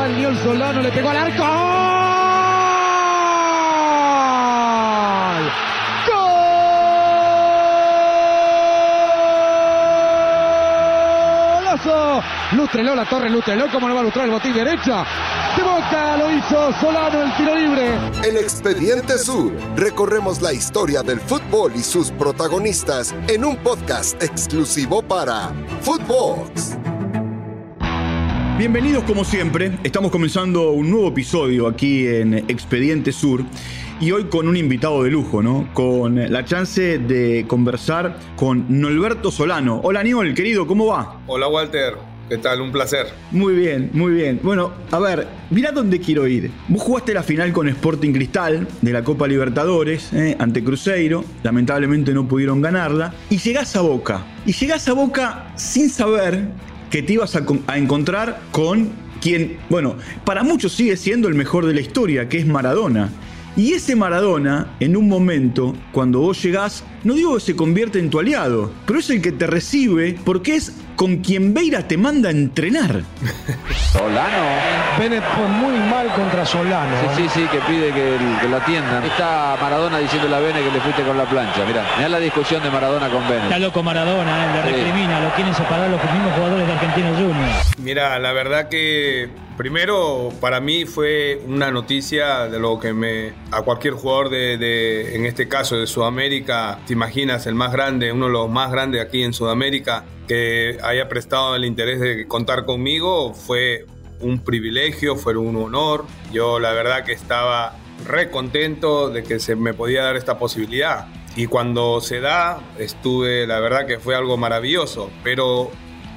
Salió el Solano, le pegó al arco. ¡Gol! ¡Golazo! La torre, Lustreló, ¿cómo no va a lustrar el botín derecha? De Boca lo hizo Solano el tiro libre. En Expediente Sur recorremos la historia del fútbol y sus protagonistas en un podcast exclusivo para Footbox. Bienvenidos como siempre, estamos comenzando un nuevo episodio aquí en Expediente Sur y hoy con un invitado de lujo, ¿no? Con la chance de conversar con Norberto Solano. Hola Niol, querido, ¿cómo va? Hola Walter, ¿qué tal? Un placer. Muy bien, muy bien. Bueno, a ver, mirá dónde quiero ir. Vos jugaste la final con Sporting Cristal de la Copa Libertadores ¿eh? ante Cruzeiro, lamentablemente no pudieron ganarla, y llegás a Boca. Y llegás a Boca sin saber que te ibas a, encontrar con quien, bueno, para muchos sigue siendo el mejor de la historia, que es Maradona. Y ese Maradona, en un momento, cuando vos llegás, no digo que se convierte en tu aliado, pero es el que te recibe porque es con quien Beira te manda a entrenar. Solano. Bennett fue muy mal contra Solano. Sí, sí, sí, que pide que, que, lo atiendan. Está Maradona diciéndole a Bennett que le fuiste con la plancha. Mirá, mirá la discusión de Maradona con Bennett. Está loco Maradona, ¿eh? le recrimina, sí. lo quieren separar los mismos jugadores de Argentinos Juniors. Mira, la verdad que primero para mí fue una noticia de lo que me a cualquier jugador de, en este caso de Sudamérica, te imaginas el más grande, uno de los más grandes aquí en Sudamérica que haya prestado el interés de contar conmigo fue un privilegio, fue un honor. Yo la verdad que estaba re contento de que se me podía dar esta posibilidad. Y cuando se da, estuve, la verdad que fue algo maravilloso. Pero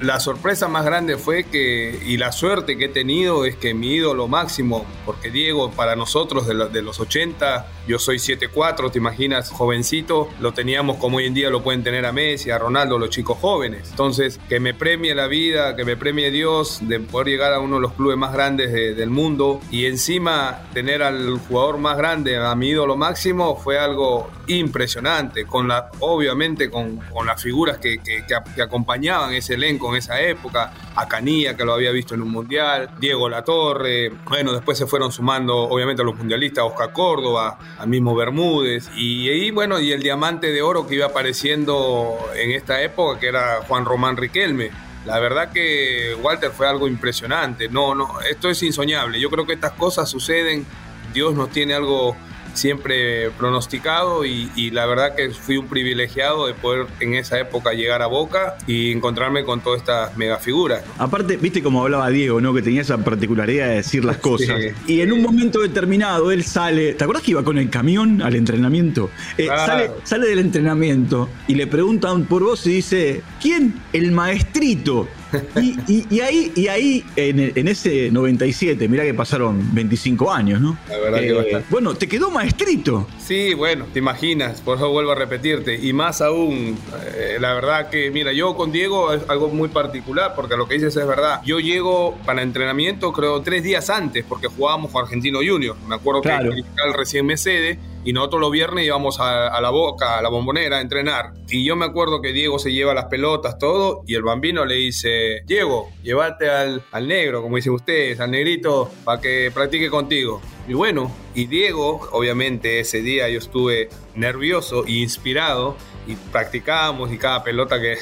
la sorpresa más grande fue que, y la suerte que he tenido es que mi ídolo máximo, porque Diego para nosotros de, lo, de los 80, yo soy 7'4, te imaginas, jovencito, lo teníamos como hoy en día lo pueden tener a Messi, a Ronaldo, los chicos jóvenes. Entonces, que me premie la vida, que me premie Dios de poder llegar a uno de los clubes más grandes de, del mundo y encima tener al jugador más grande, a mi ídolo máximo, fue algo impresionante, con la, obviamente con, con las figuras que, que, que, acompañaban ese elenco en esa época, a Canilla que lo había visto en un mundial, Diego Latorre, bueno, después se fueron sumando obviamente a los mundialistas, Oscar Córdoba, al mismo Bermúdez, y ahí bueno, y el diamante de oro que iba apareciendo en esta época, que era Juan Román Riquelme. La verdad que Walter fue algo impresionante, no, no, esto es insoñable, yo creo que estas cosas suceden, Dios nos tiene algo siempre pronosticado y, y, la verdad que fui un privilegiado de poder en esa época llegar a Boca y encontrarme con todas estas mega figuras. Aparte, viste como hablaba Diego, ¿no? Que tenía esa particularidad de decir las cosas. Sí. Y en un momento determinado él sale, ¿te acuerdas que iba con el camión al entrenamiento? Eh, sale, sale del entrenamiento y le preguntan por vos y dice, ¿quién? El maestrito. Y, y, y, ahí, y ahí en, en, ese 97, mira que pasaron 25 años, ¿no? La verdad eh, que bastante. Bueno, te quedó maestrito. Sí, bueno, te imaginas, por eso vuelvo a repetirte. Y más aún, eh, la verdad que, mira, yo con Diego es algo muy particular, porque lo que dices es verdad. Yo llego para entrenamiento, creo, tres días antes, porque jugábamos con Argentino Junior. Me acuerdo claro. que el recién me cede y nosotros los viernes íbamos a, a, la boca, a la bombonera a entrenar. Y yo me acuerdo que Diego se lleva las pelotas, todo, y el bambino le dice, Diego, llévate al, al negro, como dicen ustedes, al negrito, para que practique contigo. Y bueno, y Diego, obviamente ese día yo estuve nervioso e inspirado y practicábamos y cada pelota que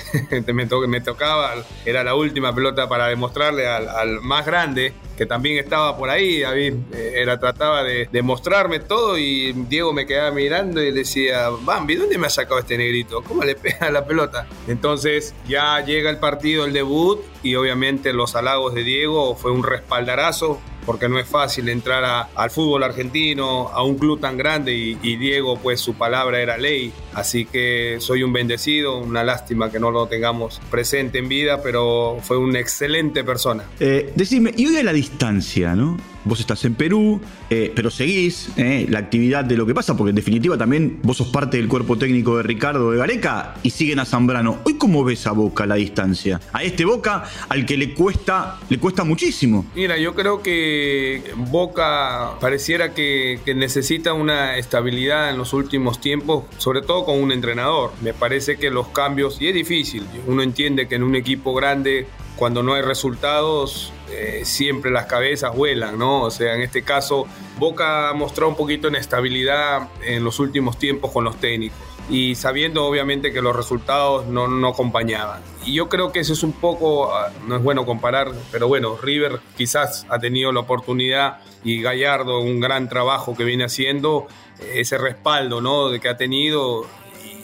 me, to me, tocaba era la última pelota para demostrarle al, al, más grande que también estaba por ahí, David era, trataba de, de, mostrarme todo y Diego me quedaba mirando y decía, Bambi, ¿dónde me ha sacado este negrito? ¿Cómo le pega la pelota? Entonces ya llega el partido, el debut y obviamente los halagos de Diego fue un respaldarazo porque no es fácil entrar al fútbol argentino, a un club tan grande y, y, Diego pues su palabra era ley, así que soy un bendecido, una lástima que no lo tengamos presente en vida, pero fue una excelente persona. Eh, decime, y hoy a la distancia, ¿no? Vos estás en Perú, eh, pero seguís eh, la actividad de lo que pasa, porque en definitiva también vos sos parte del cuerpo técnico de Ricardo de Gareca y siguen a Zambrano. ¿Hoy cómo ves a Boca a la distancia? A este Boca al que le cuesta, le cuesta muchísimo. Mira, yo creo que Boca pareciera que, que necesita una estabilidad en los últimos tiempos, sobre todo con un entrenador. Me parece que los cambios, y es difícil, uno entiende que en un equipo grande cuando no hay resultados eh, siempre las cabezas vuelan, ¿no? O sea, en este caso, Boca ha mostrado un poquito de inestabilidad en los últimos tiempos con los técnicos y sabiendo obviamente que los resultados no, no acompañaban. Y yo creo que eso es un poco, ah, no es bueno comparar, pero bueno, River quizás ha tenido la oportunidad y Gallardo un gran trabajo que viene haciendo, ese respaldo ¿no? de que ha tenido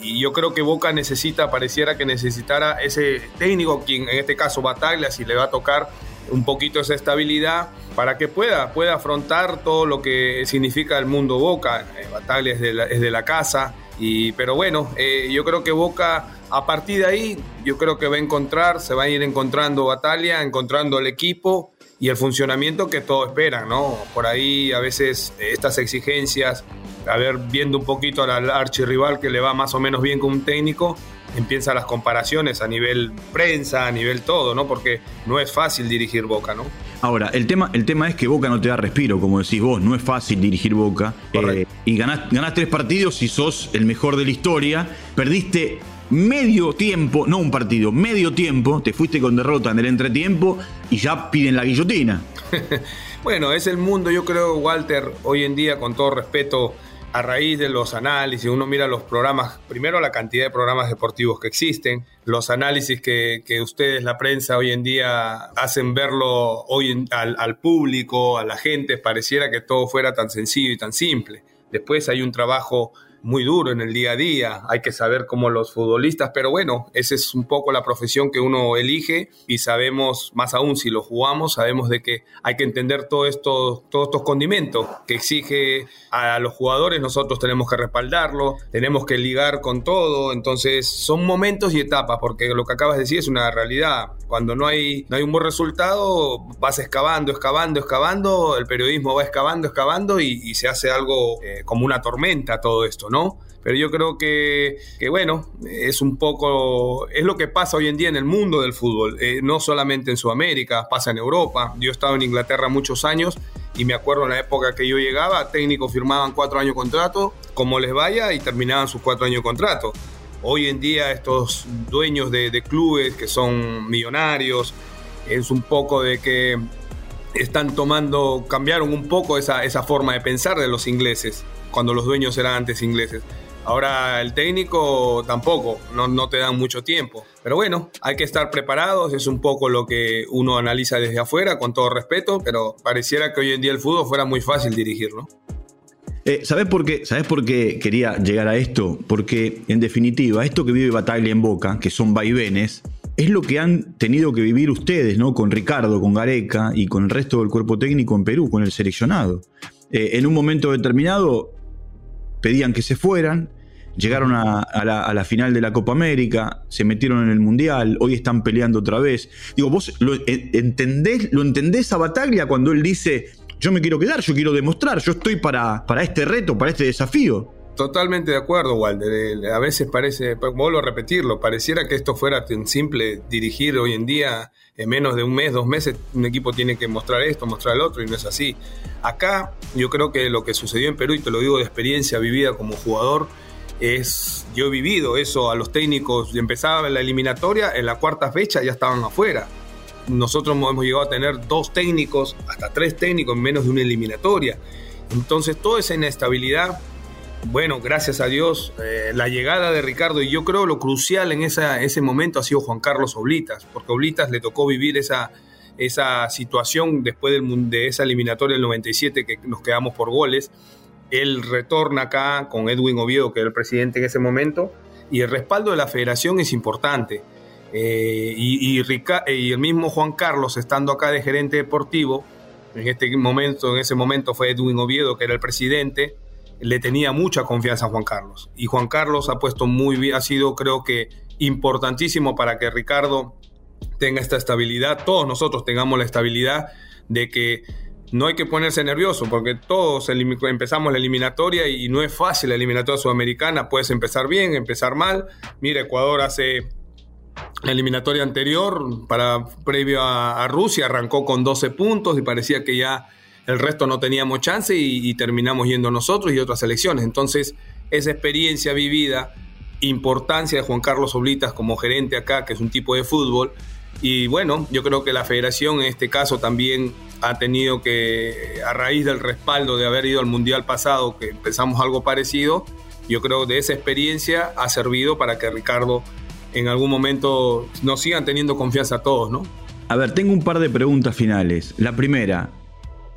y yo creo que Boca necesita, pareciera que necesitara ese técnico, quien en este caso Bataglia, si le va a tocar un poquito esa estabilidad para que pueda, pueda afrontar todo lo que significa el mundo Boca. Eh, Bataglia es de la, casa, y, pero bueno, eh, yo creo que Boca a partir de ahí, yo creo que va a encontrar, se va a ir encontrando Bataglia, encontrando el equipo y el funcionamiento que todos esperan, ¿no? Por ahí a veces estas exigencias a ver, viendo un poquito al archirrival que le va más o menos bien con un técnico, empiezan las comparaciones a nivel prensa, a nivel todo, ¿no? Porque no es fácil dirigir Boca, ¿no? Ahora, el tema, el tema es que Boca no te da respiro, como decís vos, no es fácil dirigir Boca. Eh, y ganás, ganás tres partidos y sos el mejor de la historia. Perdiste medio tiempo, no un partido, medio tiempo, te fuiste con derrota en el entretiempo y ya piden la guillotina. bueno, es el mundo, yo creo, Walter, hoy en día, con todo respeto a raíz de los análisis, uno mira los programas, primero la cantidad de programas deportivos que existen, los análisis que, ustedes, la prensa, hoy en día hacen verlo hoy al público, a la gente, pareciera que todo fuera tan sencillo y tan simple. Después hay un trabajo muy duro en el día a día, hay que saber cómo los futbolistas, pero bueno, esa es un poco la profesión que uno elige y sabemos, más aún si lo jugamos, sabemos de que hay que entender todo esto, todos estos condimentos que exige a los jugadores, nosotros tenemos que respaldarlo, tenemos que ligar con todo, entonces son momentos y etapas, porque lo que acabas de decir es una realidad, cuando no hay, no hay un buen resultado, vas excavando, excavando, excavando, el periodismo va excavando, excavando y, se hace algo eh, como una tormenta todo esto. ¿No? Pero yo creo que, bueno, es un poco, es lo que pasa hoy en día en el mundo del fútbol, eh, no solamente en Sudamérica, pasa en Europa. Yo he estado en Inglaterra muchos años y me acuerdo en la época que yo llegaba, técnicos firmaban cuatro años de contrato, como les vaya, y terminaban sus cuatro años de contrato. Hoy en día estos dueños de, clubes que son millonarios, es un poco de que están tomando, cambiaron un poco esa, esa forma de pensar de los ingleses cuando los dueños eran antes ingleses. Ahora el técnico tampoco, no, no, te dan mucho tiempo. Pero bueno, hay que estar preparados, es un poco lo que uno analiza desde afuera, con todo respeto, pero pareciera que hoy en día el fútbol fuera muy fácil dirigirlo. Eh, ¿sabes, por qué, ¿Sabes por qué quería llegar a esto? Porque, en definitiva, esto que vive Bataglia en Boca, que son vaivenes, es lo que han tenido que vivir ustedes, ¿no? Con Ricardo, con Gareca y con el resto del cuerpo técnico en Perú, con el seleccionado. Eh, en un momento determinado, pedían que se fueran, llegaron a, la, final de la Copa América, se metieron en el Mundial, hoy están peleando otra vez. Digo, ¿vos lo entendés, lo entendés a Bataglia cuando él dice, yo me quiero quedar, yo quiero demostrar, yo estoy para, para este reto, para este desafío? Totalmente de acuerdo, Walter. A veces parece, vuelvo a repetirlo, pareciera que esto fuera tan simple dirigir hoy en día en menos de un mes, dos meses, un equipo tiene que mostrar esto, mostrar el otro, y no es así. Acá yo creo que lo que sucedió en Perú, y te lo digo de experiencia vivida como jugador, es, yo he vivido eso a los técnicos, empezaba la eliminatoria, en la cuarta fecha ya estaban afuera. Nosotros hemos llegado a tener dos técnicos, hasta tres técnicos en menos de una eliminatoria. Entonces toda esa inestabilidad bueno, gracias a Dios, eh, la llegada de Ricardo y yo creo lo crucial en ese momento ha sido Juan Carlos Oblitas, porque Oblitas le tocó vivir esa, esa situación después del, de esa eliminatoria del 97 que nos quedamos por goles. Él retorna acá con Edwin Oviedo, que era el presidente en ese momento, y el respaldo de la federación es importante. Eh, y, y el mismo Juan Carlos, estando acá de gerente deportivo, en este momento, en ese momento fue Edwin Oviedo, que era el presidente, le tenía mucha confianza a Juan Carlos. Y Juan Carlos ha puesto muy bien, ha sido creo que importantísimo para que Ricardo tenga esta estabilidad, todos nosotros tengamos la estabilidad de que no hay que ponerse nervioso porque todos empezamos la eliminatoria y no es fácil la eliminatoria sudamericana, puedes empezar bien, empezar mal. Mira, Ecuador hace la eliminatoria anterior, para previo a, a Rusia, arrancó con 12 puntos y parecía que ya el resto no teníamos chance y, terminamos yendo nosotros y otras selecciones. Entonces, esa experiencia vivida, importancia de Juan Carlos Oblitas como gerente acá, que es un tipo de fútbol, Y bueno, yo creo que la federación en este caso también ha tenido que, a raíz del respaldo de haber ido al Mundial pasado, que empezamos algo parecido, yo creo que de esa experiencia ha servido para que Ricardo en algún momento nos sigan teniendo confianza a todos, ¿no? A ver, tengo un par de preguntas finales. La primera,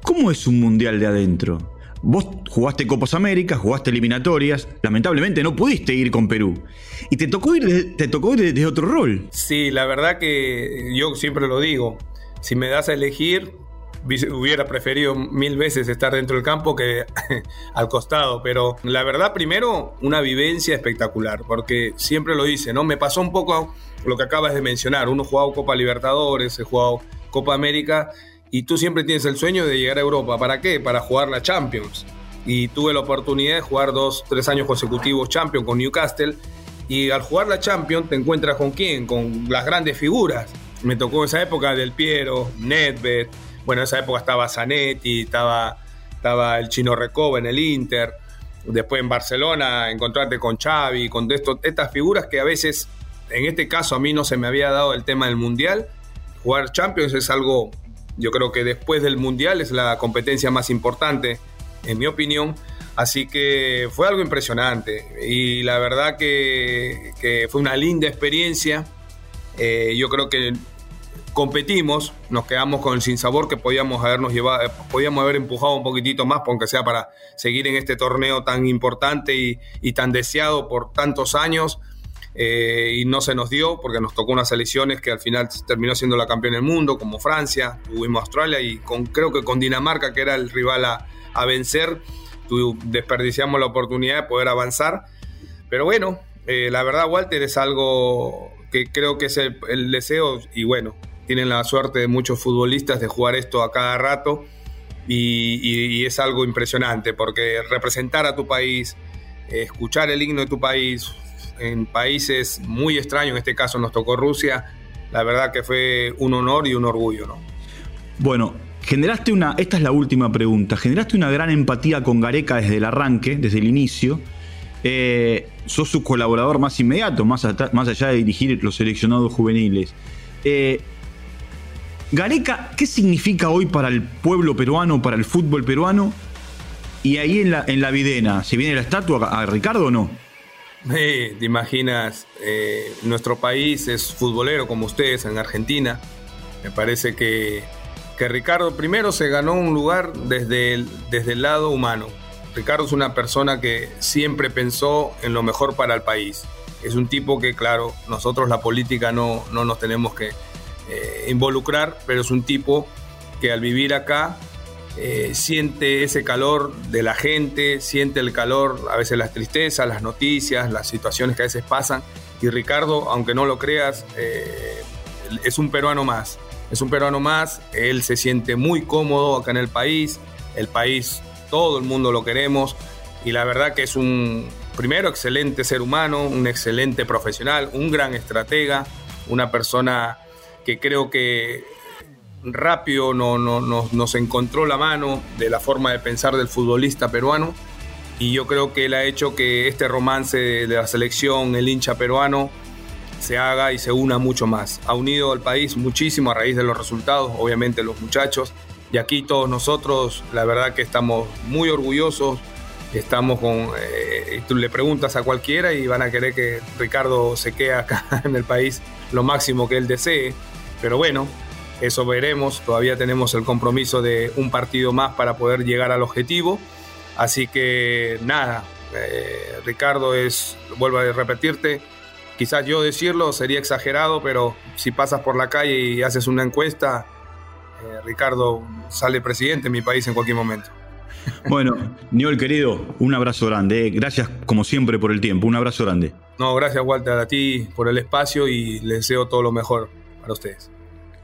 ¿cómo es un Mundial de adentro? Vos jugaste Copas América, jugaste eliminatorias, lamentablemente no pudiste ir con Perú. Y te tocó ir, te tocó ir desde otro rol. Sí, la verdad que yo siempre lo digo. Si me das a elegir, hubiera preferido mil veces estar dentro del campo que al costado, pero la verdad primero una vivencia espectacular, porque siempre lo dice, ¿no? Me pasó un poco lo que acabas de mencionar, uno jugado Copa Libertadores, he jugado Copa América y tú siempre tienes el sueño de llegar a Europa, ¿para qué? Para jugar la Champions. Y tuve la oportunidad de jugar dos, tres años consecutivos Champions con Newcastle y al jugar la Champions te encuentras con quién, con las grandes figuras. Me tocó esa época del Piero, Nedved, bueno, en esa época estaba Zanetti, estaba, estaba el Chino Recoba en el Inter, después en Barcelona encontrarte con Xavi, con estas figuras que a veces, en este caso a mí no se me había dado el tema del Mundial. Jugar Champions es algo, yo creo que después del Mundial es la competencia más importante, en mi opinión. Así que fue algo impresionante y la verdad que, fue una linda experiencia. Eh, yo creo que competimos, nos quedamos con el sinsabor que podíamos habernos llevado, podíamos haber empujado un poquitito más, aunque sea para seguir en este torneo tan importante y, tan deseado por tantos años. Eh, y no se nos dio porque nos tocó unas selecciones que al final terminó siendo la campeona del mundo, como Francia, tuvimos Australia y con, creo que con Dinamarca, que era el rival a, vencer, desperdiciamos la oportunidad de poder avanzar. Pero bueno, eh, la verdad, Walter, es algo que creo que es el deseo y bueno, tienen la suerte de muchos futbolistas de jugar esto a cada rato y, es algo impresionante porque representar a tu país, escuchar el himno de tu país en países muy extraños, en este caso nos tocó Rusia, la verdad que fue un honor y un orgullo, ¿no? Bueno, generaste una, esta es la última pregunta, generaste una gran empatía con Gareca desde el arranque, desde el inicio. Eh, sos su colaborador más inmediato, más, más allá de dirigir los seleccionados juveniles. Eh, Gareca, ¿qué significa hoy para el pueblo peruano, para el fútbol peruano? Y ahí en la, en la videna, ¿se viene la estatua a Ricardo o no? te imaginas, eh, nuestro país es futbolero como ustedes en Argentina. Me parece que, que Ricardo primero se ganó un lugar desde el, desde el lado humano. Ricardo es una persona que siempre pensó en lo mejor para el país. Es un tipo que, claro, nosotros la política no, no nos tenemos que, eh, involucrar, pero es un tipo que al vivir acá eh, siente ese calor de la gente, siente el calor, a veces las tristezas, las noticias, las situaciones que a veces pasan. Y Ricardo, aunque no lo creas, eh, es un peruano más. Es un peruano más, él se siente muy cómodo acá en el país, el país, todo el mundo lo queremos y la verdad que es un, primero, excelente ser humano, un excelente profesional, un gran estratega, una persona que creo que rápido no, no, nos encontró la mano de la forma de pensar del futbolista peruano y yo creo que él ha hecho que este romance de la selección, el hincha peruano, se haga y se una mucho más. Ha unido al país muchísimo a raíz de los resultados, obviamente los muchachos, y aquí todos nosotros, la verdad que estamos muy orgullosos, estamos con, eh, tú le preguntas a cualquiera y van a querer que Ricardo se quede acá en el país lo máximo que él desee. Pero bueno, eso veremos. Todavía tenemos el compromiso de un partido más para poder llegar al objetivo. Así que nada, eh, Ricardo es, vuelvo a repetirte, quizás yo decirlo sería exagerado, pero si pasas por la calle y haces una encuesta, eh, Ricardo sale presidente en mi país en cualquier momento. Bueno, Niol querido, un abrazo grande. Eh. Gracias como siempre por el tiempo. Un abrazo grande. No, gracias Walter a ti por el espacio y les deseo todo lo mejor para ustedes.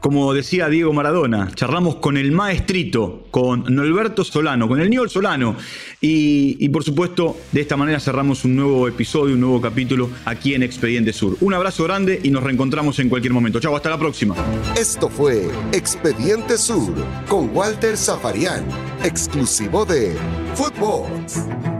Como decía Diego Maradona, charlamos con el maestrito, con Norberto Solano, con el Niol Solano. Y, por supuesto, de esta manera cerramos un nuevo episodio, un nuevo capítulo aquí en Expediente Sur. Un abrazo grande y nos reencontramos en cualquier momento. Chau, hasta la próxima. Esto fue Expediente Sur con Walter Zafarian, exclusivo de Footballs.